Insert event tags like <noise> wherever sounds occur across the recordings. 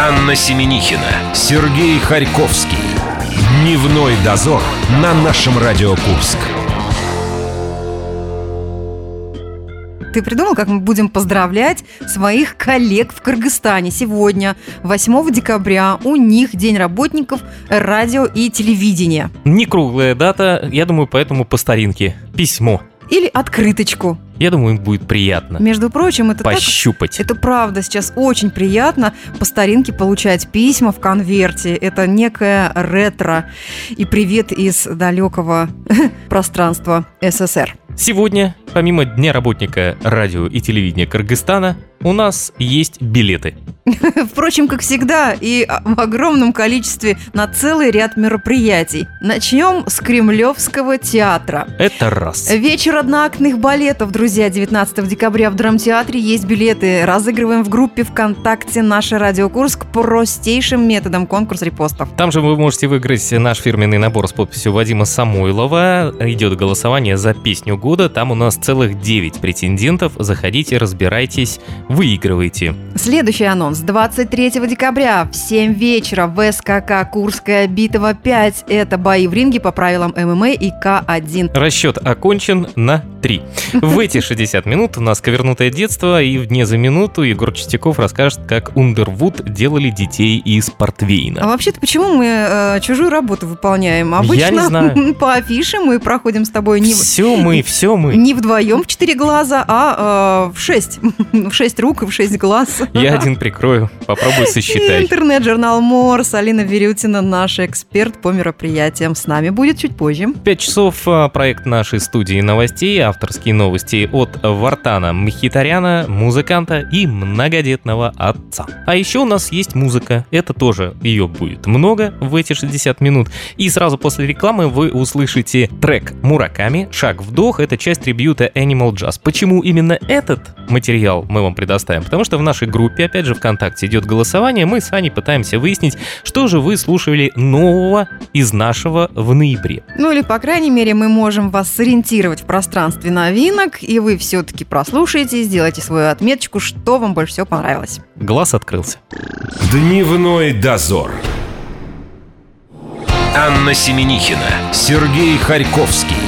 Анна Семенихина, Сергей Харьковский. Дневной дозор на нашем Радио Курск. Ты придумал, как мы будем поздравлять своих коллег в Кыргызстане сегодня, 8 декабря. У них День работников радио и телевидения. Не круглая дата, я думаю, поэтому по старинке. Письмо. Или открыточку. Я думаю, им будет приятно. Между прочим, это так- Пощупать. Это правда, сейчас очень приятно по старинке получать письма в конверте. Это некое ретро. И привет из далекого <laughs> пространства СССр. Сегодня, помимо Дня работника радио и телевидения Кыргызстана, у нас есть билеты. <laughs> Впрочем, как всегда, и в огромном количестве на целый ряд мероприятий. Начнем с Кремлевского театра. Это раз. Вечер одноактных балетов, друзья, 19 декабря в Драмтеатре есть билеты. Разыгрываем в группе ВКонтакте «Наша Радио Курск» простейшим методом конкурс репостов. Там же вы можете выиграть наш фирменный набор с подписью Вадима Самойлова. Идет голосование за песню года. Там у нас целых 9 претендентов. Заходите, разбирайтесь, выигрывайте. Следующий анонс. 23 декабря в 7 вечера в СКК «Курская битва 5». Это бои в ринге по правилам ММА и К1. Расчет окончен на 3. В эти <laughs> 60 минут у нас ковернутое детство, и в дне за минуту Егор Чистяков расскажет, как Ундервуд делали детей из А портвейна. вообще-то почему мы э, чужую работу выполняем? Обычно Я не знаю. <laughs> по афише мы проходим с тобой не, Все мы, все мы. не вдвоем в 4 глаза, а э, в 6. <laughs> в 6 рук и в 6 глаз. Я один прикрою, попробуй И сосчитай. интернет-журнал Морс. Алина Верютина, наш эксперт по мероприятиям. С нами будет чуть позже. Пять часов а, проект нашей студии новостей, авторские новости от Вартана Мхитаряна, музыканта и многодетного отца. А еще у нас есть музыка, это тоже ее будет много в эти 60 минут. И сразу после рекламы вы услышите трек Мураками «Шаг вдох», это часть трибьюта Animal Jazz. Почему именно этот материал мы вам предоставим? Потому что в нашей группе, опять же, ВКонтакте идет голосование, мы с Аней пытаемся выяснить, что же вы слушали нового из нашего в ноябре. Ну или, по крайней мере, мы можем вас сориентировать в пространстве новинок, и вы все-таки прослушаете, сделайте свою отметочку, что вам больше всего понравилось. Глаз открылся. Дневной дозор. Анна Семенихина, Сергей Харьковский.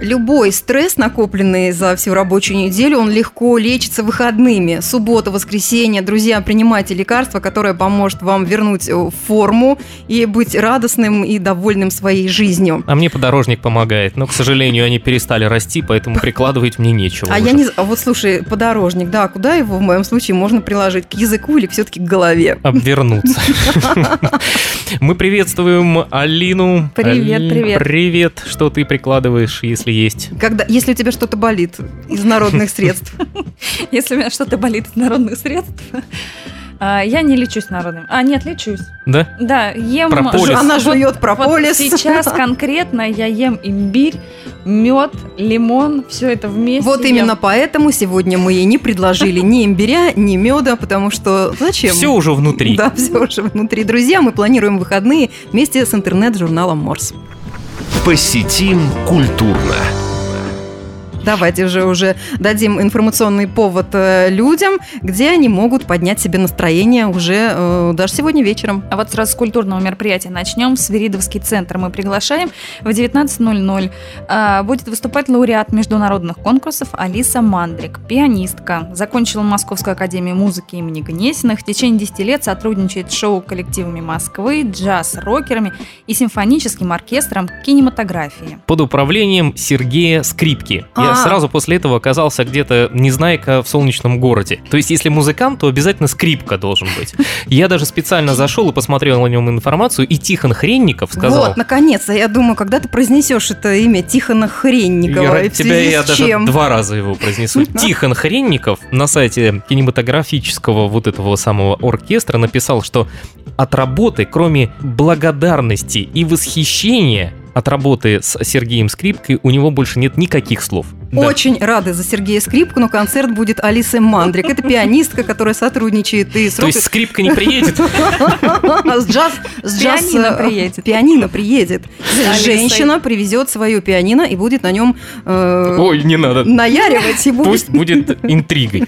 Любой стресс, накопленный за всю рабочую неделю, он легко лечится выходными. Суббота, воскресенье, друзья, принимайте лекарство, которое поможет вам вернуть э, форму и быть радостным и довольным своей жизнью. А мне подорожник помогает, но, к сожалению, они перестали расти, поэтому <laughs> прикладывать мне нечего. А уже. я не... а Вот слушай, подорожник, да, куда его в моем случае можно приложить? К языку или все-таки к голове? Обвернуться. <laughs> Мы приветствуем Алину. Привет, привет. Привет. Что ты прикладываешь, если есть? Когда, если у тебя что-то болит из народных <laughs> средств. Если у меня что-то болит из народных средств, а, я не лечусь народным. А, нет, лечусь. Да? Да, ем... Прополис. Она Вот- жует Вот прополис. сейчас <laughs> конкретно я ем имбирь, мед, лимон, все это вместе. Вот ем. именно поэтому сегодня мы ей не предложили ни имбиря, ни меда, потому что зачем? Все уже внутри. Да, все уже внутри. Друзья, мы планируем выходные вместе с интернет-журналом Морс. Посетим культурно. Давайте же уже дадим информационный повод э, людям, где они могут поднять себе настроение уже э, даже сегодня вечером. А вот сразу с культурного мероприятия начнем. Свиридовский центр мы приглашаем. В 19.00 а, будет выступать лауреат международных конкурсов Алиса Мандрик, пианистка. Закончила Московскую академию музыки имени Гнесиных. В течение 10 лет сотрудничает с шоу-коллективами Москвы, джаз-рокерами и симфоническим оркестром кинематографии. Под управлением Сергея Скрипки. Я А. сразу после этого оказался где-то, не знаю, в солнечном городе. То есть, если музыкант, то обязательно скрипка должен быть. Я даже специально зашел и посмотрел о нем информацию, и Тихон Хренников сказал... Вот, наконец-то, я думаю, когда ты произнесешь это имя Тихона Хренникова, Я и в тебя я даже чем? два раза его произнесу. Тихон Хренников на сайте кинематографического вот этого самого оркестра написал, что от работы, кроме благодарности и восхищения от работы с Сергеем Скрипкой, у него больше нет никаких слов. Да. Очень рады за Сергея Скрипку, но концерт будет Алисы Мандрик. Это пианистка, которая сотрудничает и с То есть скрипка не приедет? с джаз, с джаз Пианино э, приедет. Пианино приедет. Женщина привезет свое пианино и будет на нем э, Ой, не надо. наяривать и будет. Пусть будет интригой.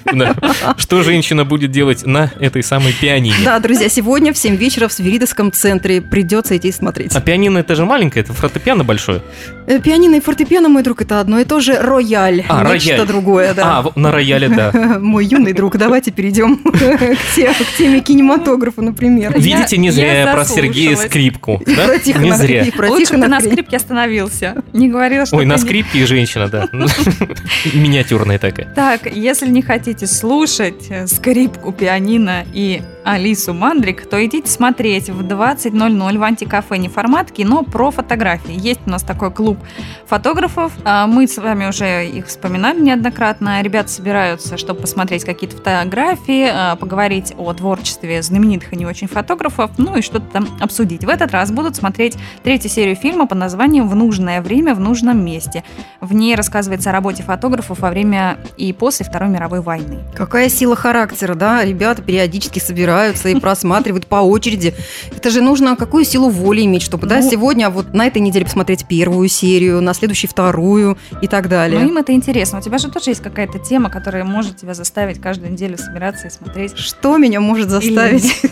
Что женщина будет делать на этой самой пианине? Да, друзья, сегодня в 7 вечера в Свиридовском центре придется идти смотреть. А пианино это же маленькое, это фортепиано большое. Э, Пианино и фортепиано, мой друг, это одно и то же. Рояль. А, Нечто рояль. другое, да. А, на рояле, да. <laughs> Мой юный друг, давайте перейдем <laughs> к те- к теме кинематографа, например. Видите, не зря я про Сергея. Скрипку. Не зря. Лучше ты на скрипке остановился. Не говорил, что Ой, на скрипке и женщина, да. <laughs> Миниатюрная такая. Так, если не хотите слушать э, скрипку, пианино и Алису Мандрик, то идите смотреть в 20.00 в антикафе не формат кино про фотографии. Есть у нас такой клуб фотографов. А, Мы с вами уже их вспоминали неоднократно. Ребята собираются, чтобы посмотреть какие-то фотографии, а, поговорить о творчестве знаменитых и не очень фотографов, ну и что-то там обсудить. В этот раз будут смотреть третью серию фильма под названием «В нужное время, в нужном месте». В ней рассказывается о работе фотографов во время и после Второй мировой войны. Какая сила характера, да? Ребята периодически собираются и просматривают по очереди. Это же нужно какую силу воли иметь, чтобы, да, Ну- сегодня вот на этой неделе посмотреть первую серию, на следующей вторую и так далее. Но им это интересно. У тебя же тоже есть какая-то тема, которая может тебя заставить каждую неделю собираться и смотреть. Что меня может заставить?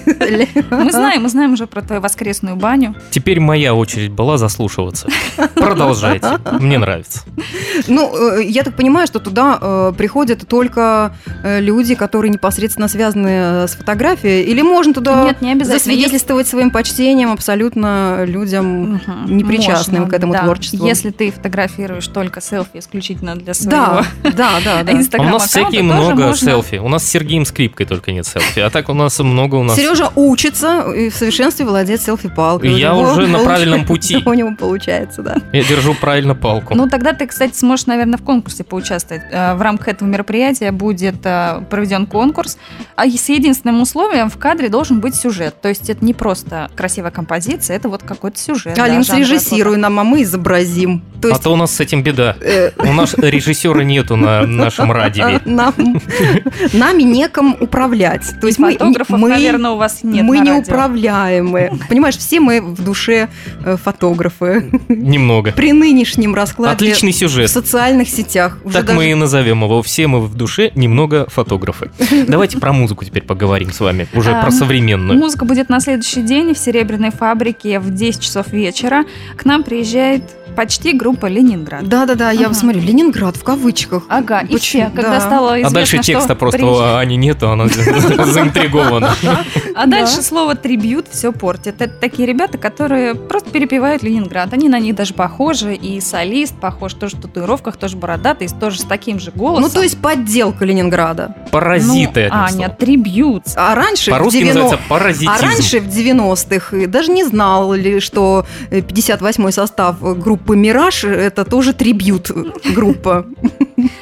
Мы знаем, мы знаем уже про твою воскресную баню. Теперь моя очередь была заслушиваться. Продолжайте. Мне нравится. Ну, э, я так понимаю, что туда э, приходят только э, люди, которые непосредственно связаны с фотографией, или можно туда Нет, не обязательно. засвидетельствовать своим почтением абсолютно людям Мгм. непричастным Можно, к этому да. творчеству. Если ты фотографируешь только селфи исключительно для своего Да, да, да, <laughs> да. А у нас всякие много селфи. У нас с Сергеем Скрипкой только нет селфи. А так у нас много у нас... Сережа учится и в совершенстве владеет селфи-палкой. Я уже на получ- правильном <laughs> пути. У него получается, да. Я держу правильно палку. Ну, тогда ты, кстати, сможешь, наверное, в конкурсе поучаствовать. Э, В рамках этого мероприятия будет э, проведен конкурс, а с единственным условием в кадре должен быть сюжет. То есть это не просто красивая композиция, это вот какой-то сюжет. да, Алин, жанровая срежиссируй нам, а мы изобразим. То А есть то у нас с этим беда. э, У нас режиссера нету на нашем радио. нам, нами неком управлять. То есть мы, фотографов, мы, наверное, у вас нет мы на радио. неуправляемые. Понимаешь, все мы в душе э, фотографы. Немного. При нынешнем раскладе Отличный в сюжет. социальных сетях. Так даже- мы и назовем его. Все мы в душе немного фотографы. Давайте про музыку теперь поговорим с вами. Уже А, про современную. Музыка будет на следующий день в Серебряной фабрике в 10 часов вечера. К нам приезжает почти группа Ленинград. Да-да-да, я Ага. смотрю, Ленинград в кавычках. Ага, и Почему? все, когда Да. стало известно, А дальше что текста просто приезжает- Ани нету, она <laughs> <laughs> заинтригована. А дальше слово трибют все портит. Это такие ребята, которые просто перепевают Ленинград. Они на них даже похожи. И солист похож, тоже в татуировках, тоже бородатый, тоже с таким же голосом. Ну, то есть подделка Ленинграда. Паразиты, ну, одним Аня, трибют. А раньше По-русски 90 называется паразитизм. А раньше, в 90-х, и даже не знал ли, что э, 58-й состав э, группы «Мираж» — это тоже трибют э, группа.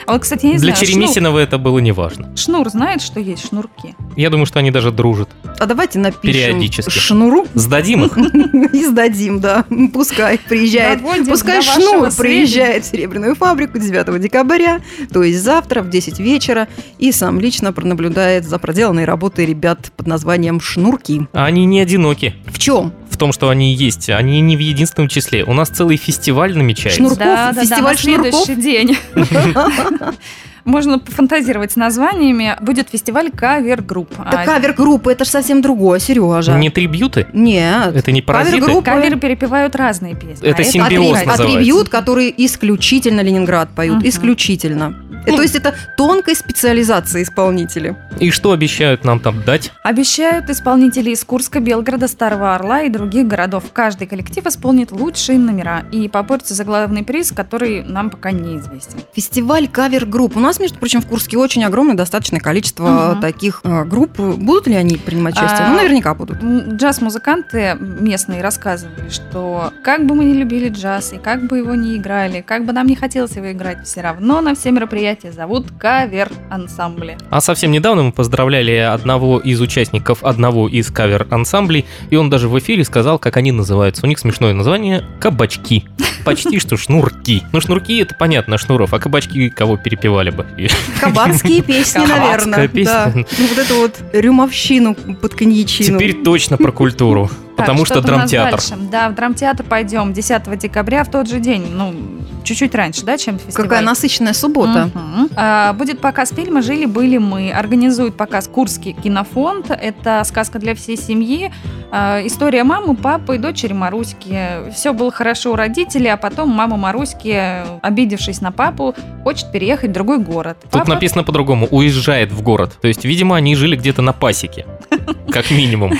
А вот, кстати, я не Для знаю, Черемисинова это было неважно. Шнур, шнур знает, что есть шнурки? Я думаю, что они даже дружат. А давайте напишем Периодически. шнуру Сдадим их? <laughs> и сдадим, да. Пускай приезжает. Доводим Пускай Шнур приезжает в Серебряную фабрику 9 декабря, то есть завтра в 10 вечера, и сам лично пронаблюдает за проделанной работой ребят под названием «Шнурки». А Они не одиноки В чем? В том, что они есть. Они не в единственном числе. У нас целый фестиваль намечается. Шнур- Шнурков? Да, да, да, Фестиваль на следующий день. <laughs> <laughs> Можно пофантазировать с названиями. Будет фестиваль кавер-групп. Так А, кавер-группа, это же совсем другое, Сережа. Не трибьюты? Нет. Это не паразиты? Кавер-группа. Каверы перепевают разные песни. Это А симбиоз Атри- называется. А трибьют, которые исключительно Ленинград поют. Мгм. Исключительно. Э, То есть это тонкой специализации исполнители. И что обещают нам там дать? Обещают исполнители из Курска, Белгорода, Старого Орла и других городов. Каждый коллектив исполнит лучшие номера и поборется за главный приз, который нам пока неизвестен. Фестиваль кавер-групп. У нас нас, между прочим, в Курске очень огромное достаточное количество Мгм. таких э, групп. Будут ли они принимать участие? А, Ну, наверняка будут. Джаз-музыканты местные рассказывали, что как бы мы не любили джаз, и как бы его не играли, как бы нам не хотелось его играть, все равно на все мероприятия зовут кавер-ансамбли. А совсем недавно мы поздравляли одного из участников одного из кавер-ансамблей, и он даже в эфире сказал, как они называются. У них смешное название «Кабачки». <laughs> Почти что шнурки. Ну, шнурки это понятно, шнуров, а кабачки кого перепевали бы? И Кабацкие <laughs> песни, наверное. песня. Да. Ну, вот эту вот рюмовщину под коньячину. Теперь точно про культуру. Так, Потому что драмтеатр. дальше. Да, в драмтеатр пойдем 10 декабря в тот же день. Ну, чуть-чуть раньше, да, чем фестиваль. Какая насыщенная суббота. Мгм. А, будет показ фильма «Жили-были мы». Организует показ Курский кинофонд. Это сказка для всей семьи. А, история мамы, папы и дочери Маруськи. Все было хорошо у родителей, а потом мама Маруськи, обидевшись на папу, хочет переехать в другой город. Тут Папа- написано по-другому. Уезжает в город. То есть, видимо, они жили где-то на пасеке. <laughs> Как минимум.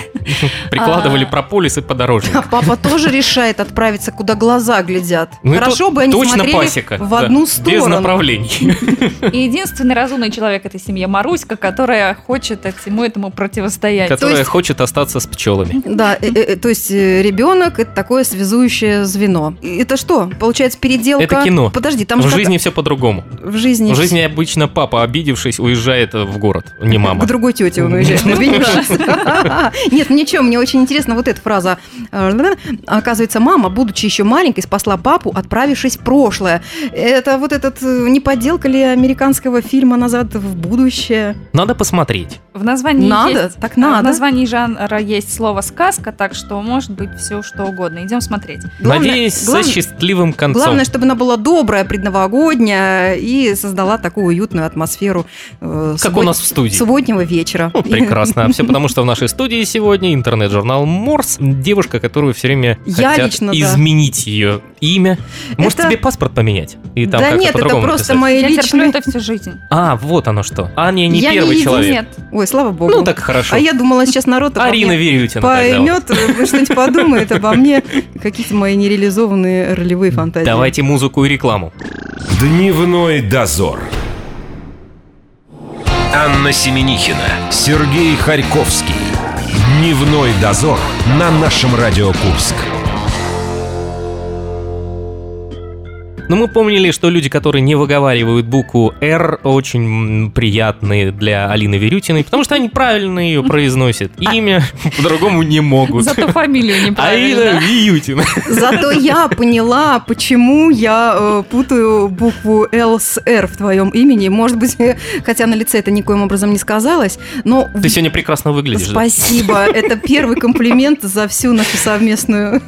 Прикладывали А. прополис и А подорожник. папа тоже решает отправиться, куда глаза глядят. Ну, Хорошо бы они Точно смотрели пасека. в одну Без сторону. направлений. <laughs> И единственный разумный человек этой семьи Маруська, которая хочет всему этому противостоять. Которая хочет остаться с пчелами. Да, э, э, то есть ребенок это такое связующее звено. Это что? Получается переделка? Это кино. Подожди, там В жизни все по-другому. в жизни В жизни обычно папа, обидевшись, уезжает в город, не К мама. другой тете он уезжает. <laughs> Нет, ничего, мне очень интересно вот эта фраза. Э, Оказывается, мама, будучи еще маленькой, спасла папу, отправившись в прошлое. Это вот этот, э, не подделка ли американского фильма «Назад в будущее»? Надо посмотреть. В названии Надо, есть, так В надо. названии жанра есть слово сказка, так что может быть все что угодно. Идем смотреть. Главное- Надеюсь, главное- со счастливым концом. Главное, чтобы она была добрая, предновогодняя и создала такую уютную атмосферу э, как у суббот- нас в студии. субботнего вечера. Ну, прекрасно. Все потому, что в нашей студии сегодня интернет-журнал Морс. Девушка, которую все время Я хотят лично, да. изменить ее имя. Может, Это- тебе паспорт поменять? И там да нет, это просто написать? мои Я терплю личные... это всю жизнь. А, вот оно что. Аня не Я не первый еди- человек. Нет. Ой, слава богу. Ну, так хорошо. А я думала, сейчас народ Арина Верютина вот. Поймет, что-нибудь подумает обо мне, какие-то мои нереализованные ролевые фантазии. Давайте музыку и рекламу. Дневной дозор. Анна Семенихина, Сергей Харьковский. Дневной дозор на нашем Радио Курск. Но мы помнили, что люди, которые не выговаривают букву «Р», очень приятные для Алины Верютиной, потому что они правильно ее произносят. Имя <laughs> по-другому не могут. Зато фамилию <laughs> Алина неправильно. Верютина. <laughs> Зато я поняла, почему я э, путаю букву Л с Р в твоем имени. Может быть, хотя на лице это никоим образом не сказалось, но... Ты сегодня прекрасно выглядишь. Спасибо. Это первый комплимент за всю нашу совместную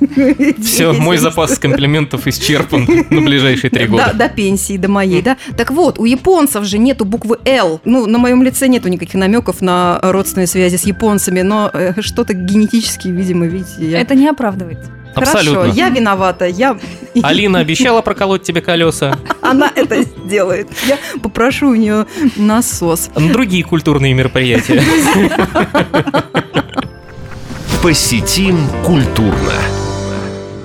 Все, мой запас комплиментов исчерпан на ближайшие три До, года. до пенсии, до моей, да? Так вот, у японцев же нету буквы «Л». Ну, на моем лице нету никаких намеков на родственные связи с японцами, но э, что-то генетически, видимо, видите, я... Это не оправдывает. Абсолютно. Хорошо, я виновата, я... Алина <laughs> обещала проколоть тебе колеса. Она это сделает. Я попрошу у нее насос. Другие культурные мероприятия. Посетим культурно.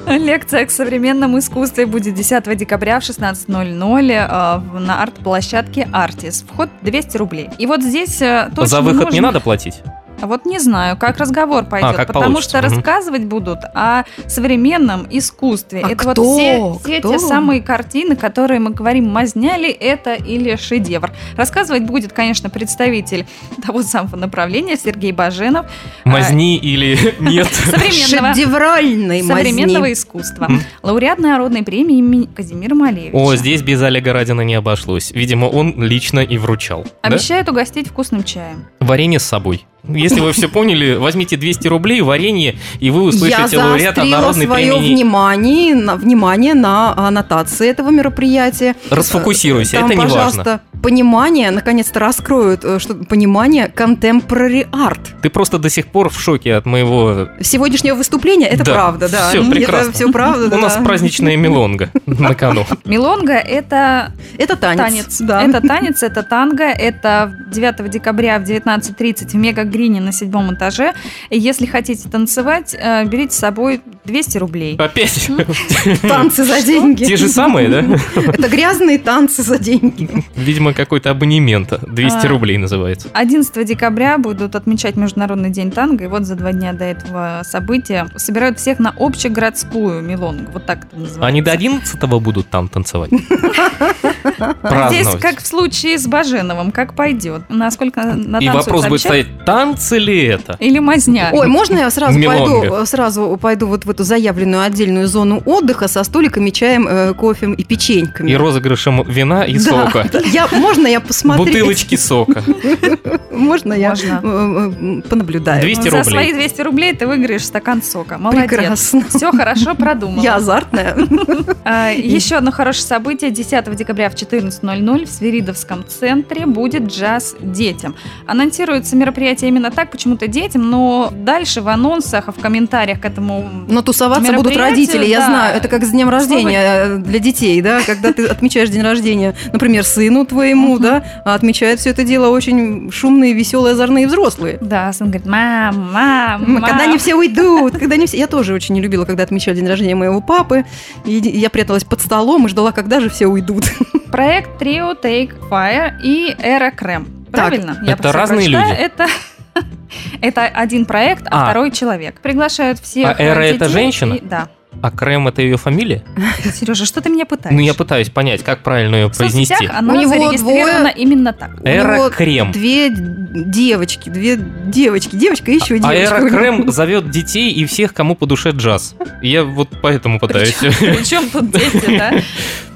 <laughs> Лекция к современному искусству будет 10 декабря в 16.00 э, на арт-площадке «Артис». Вход 200 рублей. И вот здесь э, точно За выход не нужно- надо платить? А Вот не знаю, как разговор пойдет, как потому получится, что мгм. рассказывать будут о современном искусстве. А это кто? вот все, все Кто? те самые картины, которые мы говорим, мазняли это или шедевр. Рассказывать будет, конечно, представитель того самого направления Сергей Баженов, Мазни или <laughs> нет? современного, Шедевральной современного мазни. искусства. Лауреат народной премии имени Казимира Малевича. О, здесь без Олега Радина не обошлось. Видимо, он лично и вручал. да? Обещает угостить вкусным чаем. Варенье с собой. Если вы все поняли, возьмите 200 рублей, варенье, и вы Я услышите лауреата заострила народной свое премии. внимание на, внимание на аннотации этого мероприятия. Расфокусируйся, Там, это не пожалуйста, важно. понимание, наконец-то раскроют, э, что понимание contemporary art. Ты просто до сих пор в шоке от моего... Сегодняшнего выступления это Да, правда, да. всё прекрасно. Это все правда, У нас праздничная мелонга на кону. <laughs> Милонга – это Это танец. танец. Да. Это танец, это танго. Это 9 декабря в 19.30 в Мега-Грине на седьмом этаже. И если хотите танцевать, э, берите с собой 200 рублей. Опять? <laughs> танцы за деньги. Те же самые, да? <laughs> Это грязные танцы за деньги. Видимо, какой-то абонемент. 200 А. рублей называется. 11 декабря будут отмечать Международный день танго, и вот за два дня до этого события собирают всех на общегородскую мелонгу. Вот так это называется. Они до 11 будут там танцевать. Здесь, как в случае с Баженовым, как пойдет. Насколько на И вопрос будет стоять, танцы ли это? Или мазня. Ой, можно я сразу пойду, сразу пойду вот в эту заявленную отдельную зону отдыха со столиками, чаем, э, кофе и печеньками? И розыгрышем вина и Да, сока. Я, можно я посмотрю? Бутылочки сока. Можно я э, э, понаблюдаю? 200 За рублей. свои 200 рублей ты выиграешь стакан сока. Молодец. Прекрасно. Все хорошо продумано. Я азартная. А, Еще одно хорошее событие. 10 декабря в 14.00 в Свиридовском центре будет джаз детям. Анонсируется мероприятие именно так, почему-то детям, но дальше в анонсах, в комментариях к этому... Но тусоваться будут родители, я да. знаю. Это как с днем рождения э, для детей, да, когда ты отмечаешь день рождения, например, сыну твоему, да, а отмечают все это дело очень шумные, веселые, озорные взрослые. Да, сын говорит, мам, мам, М, Когда мам». они все уйдут, <laughs> когда они все... Я тоже очень не любила, когда отмечали день рождения моего папы. И я пряталась под столом и ждала, когда же все уйдут. <laughs> Проект Trio Take Fire и Эра Крем. Так, Правильно? это разные прочитаю. люди? Это... <laughs> Это один проект, а, А. второй человек. Приглашают всех А Эра это женщина? и- Да. А Крем это ее фамилия? <laughs> Сережа, что ты меня пытаешь? Ну, я пытаюсь понять, как правильно ее В соцсетях произнести. она У него зарегистрирована двое- именно так. У Эра него Крем. Две девочки, две девочки, девочка и еще А девочка. Эра Крем зовет детей и всех, кому по душе джаз. Я вот поэтому пытаюсь <laughs> Причем тут дети, да? <laughs>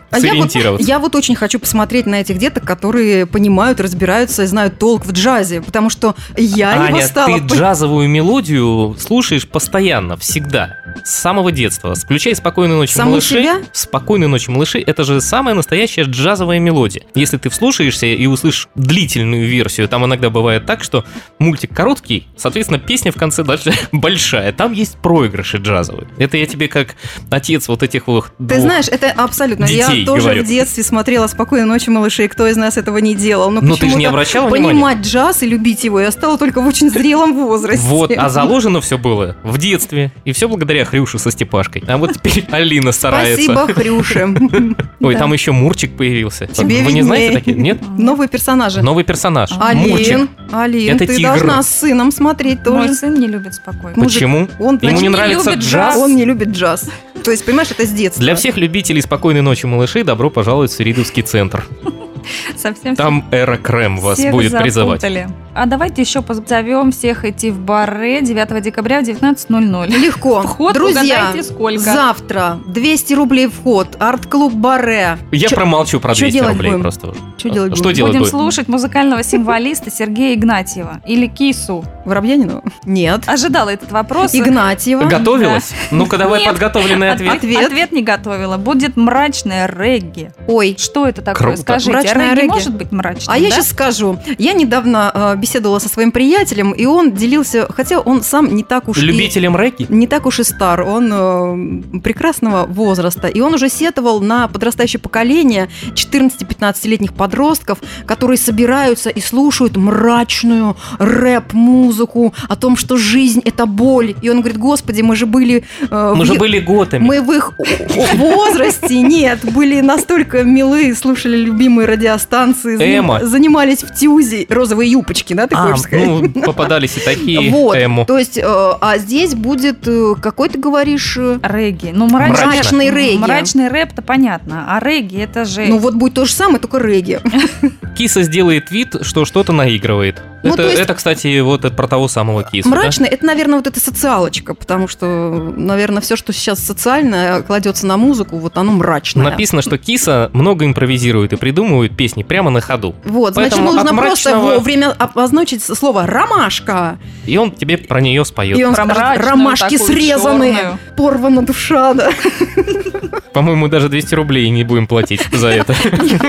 А я вот, сориентироваться. я вот очень хочу посмотреть на этих деток, которые понимают, разбираются и знают толк в джазе, потому что я его Аня, стала... ты джазовую мелодию слушаешь постоянно, всегда. С самого детства. Включай «Спокойной ночи, Саму малыши». себя? «Спокойной ночи, малыши» — это же самая настоящая джазовая мелодия. Если ты вслушаешься и услышишь длительную версию, там иногда бывает так, что мультик короткий, соответственно, песня в конце дальше <laughs> большая. Там есть проигрыши джазовые. Это я тебе как отец вот этих вот Ты знаешь, это абсолютно. детей я тоже говорю. в детстве смотрела «Спокойной ночи, малыши», и кто из нас этого не делал. Но Ну, ты же не почему-то обращала внимания? Понимать джаз и любить его я стала только в очень зрелом возрасте. Вот, а <laughs> заложено все было в детстве. И все благодаря Хрюше со Степашкой. А вот теперь <laughs> Алина старается. Спасибо, Хрюша. <laughs> Ой, там еще Мурчик появился. Тебе Вы не знаете такие? Нет? Новые персонажи. Новый персонаж. Мурчик. Алин, Алин, Это ты тигр. должна с сыном смотреть Мой тоже. сын не любит спокойно. Почему? Он, Ему не не нравится любит джаз? Он не любит джаз. То есть, понимаешь, это с детства. Для всех любителей спокойной ночи, малышей, добро пожаловать в Свиридовский центр. <laughs> Совсем Там Эра Крем вас всех будет призывать. запутали. А давайте еще позовем всех идти в баре 9 декабря в 19.00. Легко. <laughs> Вход, Друзья, сколько? завтра 200 рублей вход. Арт-клуб Баре. Я Чё- промолчу про чё 200 делать рублей будем? просто. Что делать Что будем? делать Будем будем? слушать музыкального символиста Сергея Игнатьева или Кису. Воробьянину? Нет. Ожидала этот вопрос. Игнатьева? Готовилась? Ну-ка давай Нет. подготовленный Ответ. ответ. Ответ. не готовила. Будет мрачное регги. Ой. Что это такое? Круто. Скажите, Мрачное регги, регги? может быть мрачным, А я да? сейчас скажу. Я недавно э, беседовала со своим приятелем, и он делился, хотя он сам не так уж и... Любителем регги? Не так уж и стар, он э, прекрасного возраста, и он уже сетовал на подрастающее поколение 14-15-летних подростков, которые собираются и слушают мрачную рэп-музыку о том, что жизнь – это боль. И он говорит, господи, мы же были... э, Мы в же были готами. Мы в их возрасте, нет, были настолько милы, слушали любимые радиостанции, Эмо. занимались в тюзе, розовые юбочки, да, ты А, хочешь сказать? ну, попадались и такие <laughs> Вот, эмо. то есть, э, а здесь будет, э, какой ты говоришь, э, Регги. Ну, мрачный, Мрачный регги. Мрачный рэп-то понятно. А регги это же... ну вот будет то же самое, только регги. <laughs> Киса сделает вид, что что-то наигрывает. Ну, это, то есть- это, кстати, вот это про того самого кису. да? Мрачно, это, наверное, вот эта социалочка, потому что, наверное, все, что сейчас социальное, кладется на музыку, вот оно мрачное. Написано, что киса много импровизирует и придумывает песни прямо на ходу. Вот, значит, Поэтому нужно от просто мрачного- вовремя обозначить слово «ромашка». И он тебе про нее споет. И он скажет, ромашки срезаны, чёрную. порвана душа, да. <laughs> По-моему, даже 200 рублей не будем платить за это.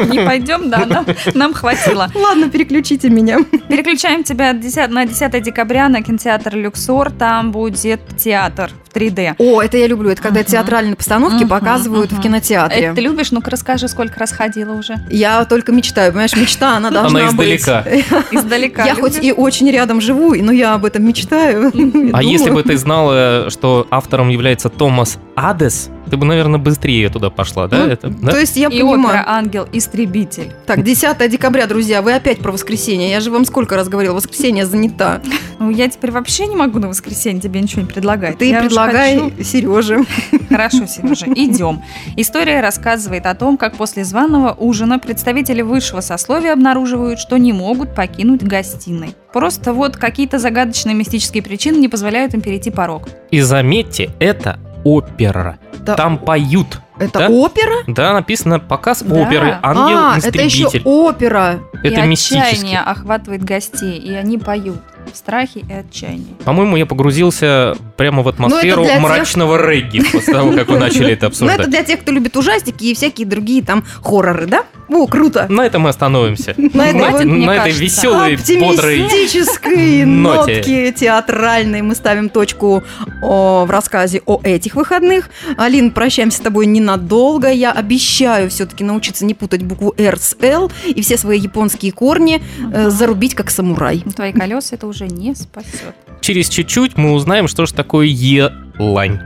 Не пойдем, да, нам, хватило. Ладно, переключите меня. Переключаем тебя 10 на 10 декабря на кинотеатр «Люксор». Там будет театр в 3D. О, это я люблю. Это когда театральные постановки показывают в кинотеатре. Это ты любишь? Ну-ка расскажи, сколько раз ходила уже. Я только мечтаю, понимаешь, мечта, она должна Она быть. издалека. <laughs> Издалека. Я хоть и очень рядом живу, но я об этом мечтаю. А если бы ты знала, что автором является Томас Адес, Ты бы, наверное, быстрее туда пошла, да? Ну, Это, да? То есть я И понимаю. опера «Ангел-истребитель». Так, 10 декабря, друзья, вы опять про воскресенье. Я же вам сколько раз говорила, воскресенье занята. <laughs> Ну, я теперь вообще не могу на воскресенье тебе ничего не предлагать. Ты Я предлагай хочу- <laughs> Сереже. <laughs> Хорошо, Сережа, идем. История рассказывает о том, как после званого ужина представители высшего сословия обнаруживают, что не могут покинуть гостиной. Просто вот какие-то загадочные мистические причины не позволяют им перейти порог. И заметьте, это опера. Да. Там поют. Это Да? опера? Да, написано показ Да. оперы а, это еще опера. Это и мистически. отчаяние охватывает гостей, и они поют в страхе и отчаянии. По-моему, я погрузился прямо в атмосферу Ну, тех- мрачного регги после того, как вы <laughs> начали это Ну, это обсуждать. для тех, кто любит ужастики и всякие другие там хорроры, да? О, круто. На этом мы остановимся. <laughs> На этой На вот- этой- мне на этой кажется. веселой, бодрой Оптимистической <laughs> ноте. нотки театральной мы ставим точку о, в рассказе о этих выходных. Алин, прощаемся с тобой ненадолго. Я обещаю все-таки научиться не путать букву R с L и все свои японские корни э, зарубить как самурай. Но Твои колеса это уже не спасет. Через чуть-чуть мы узнаем, что же такое елань.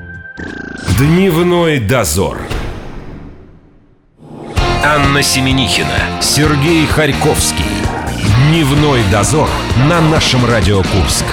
Дневной дозор. Анна Семенихина, Сергей Харьковский. Дневной дозор на нашем Радио Курск.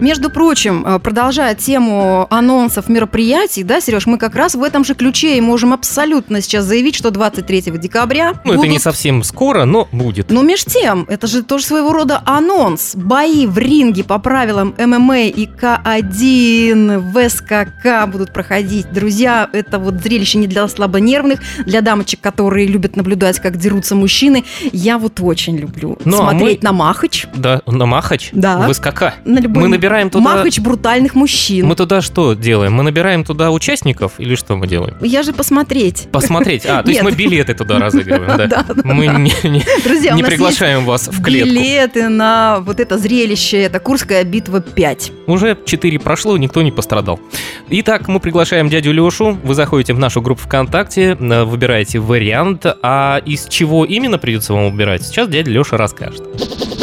Между прочим, э, продолжая тему анонсов мероприятий, да, Сереж, мы как раз в этом же ключе и можем абсолютно сейчас заявить, что 23 декабря Ну, это не будут совсем скоро, но будет. Но меж тем, это же тоже своего рода анонс. Бои в ринге по правилам ММА и К1 в СКК будут проходить. Друзья, это вот зрелище не для слабонервных, для дамочек, которые любят наблюдать, как дерутся мужчины. Я вот очень люблю Ну, а смотреть мы- на Махач. Да, на Махач? Да. В СКК. На любой Мы набираем туда... Махач брутальных мужчин. Мы туда что делаем? Мы набираем туда участников или что мы делаем? Я же посмотреть. Посмотреть. А, то есть мы билеты туда разыгрываем, да? Мы не, приглашаем вас в клетку. билеты на вот это зрелище. Это Курская битва 5. Уже 4 прошло, никто не пострадал. Итак, мы приглашаем дядю Лешу. Вы заходите в нашу группу ВКонтакте, э, выбираете вариант. А из чего именно придется вам выбирать, сейчас дядя Леша расскажет.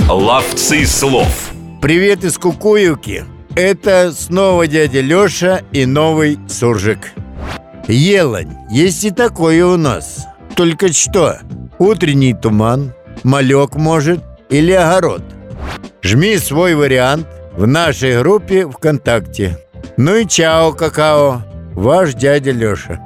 Ловцы слов. Привет из Кукуевки. Это снова дядя Леша и новый суржик. Елань, есть и такое у нас. Только что, утренний туман, малек может или огород. Жми свой вариант в нашей группе ВКонтакте. Ну и чао, какао, ваш дядя Леша.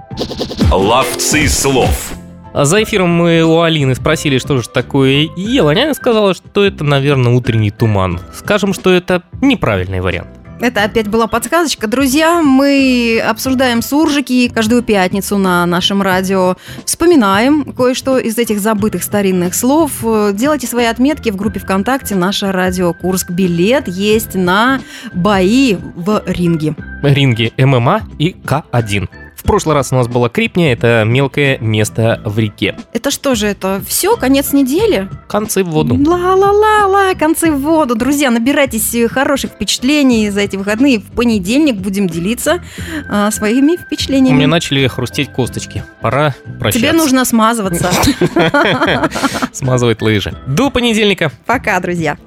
Ловцы слов. А за эфиром мы у Алины спросили, что же такое елань. Она сказала, что это, наверное, утренний туман. Скажем, что это неправильный вариант. Это опять была подсказочка. Друзья, мы обсуждаем суржики каждую пятницу на нашем радио. Вспоминаем кое-что из этих забытых старинных слов. Делайте свои отметки в группе ВКонтакте «Наше радио Курск». Билет есть на бои в ринге. Ринги ММА и К1. В прошлый раз у нас была Крипня, это мелкое место в реке. Это что же это? Все, конец недели? Концы в воду. Ла-ла-ла-ла, концы в воду. Друзья, набирайтесь э, хороших впечатлений за эти выходные. В понедельник будем делиться а, своими У впечатлениями. меня начали хрустеть косточки. Пора прощаться. Тебе нужно смазываться. <laughs> смазывать лыжи. До понедельника. Пока, друзья.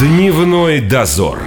Дневной дозор.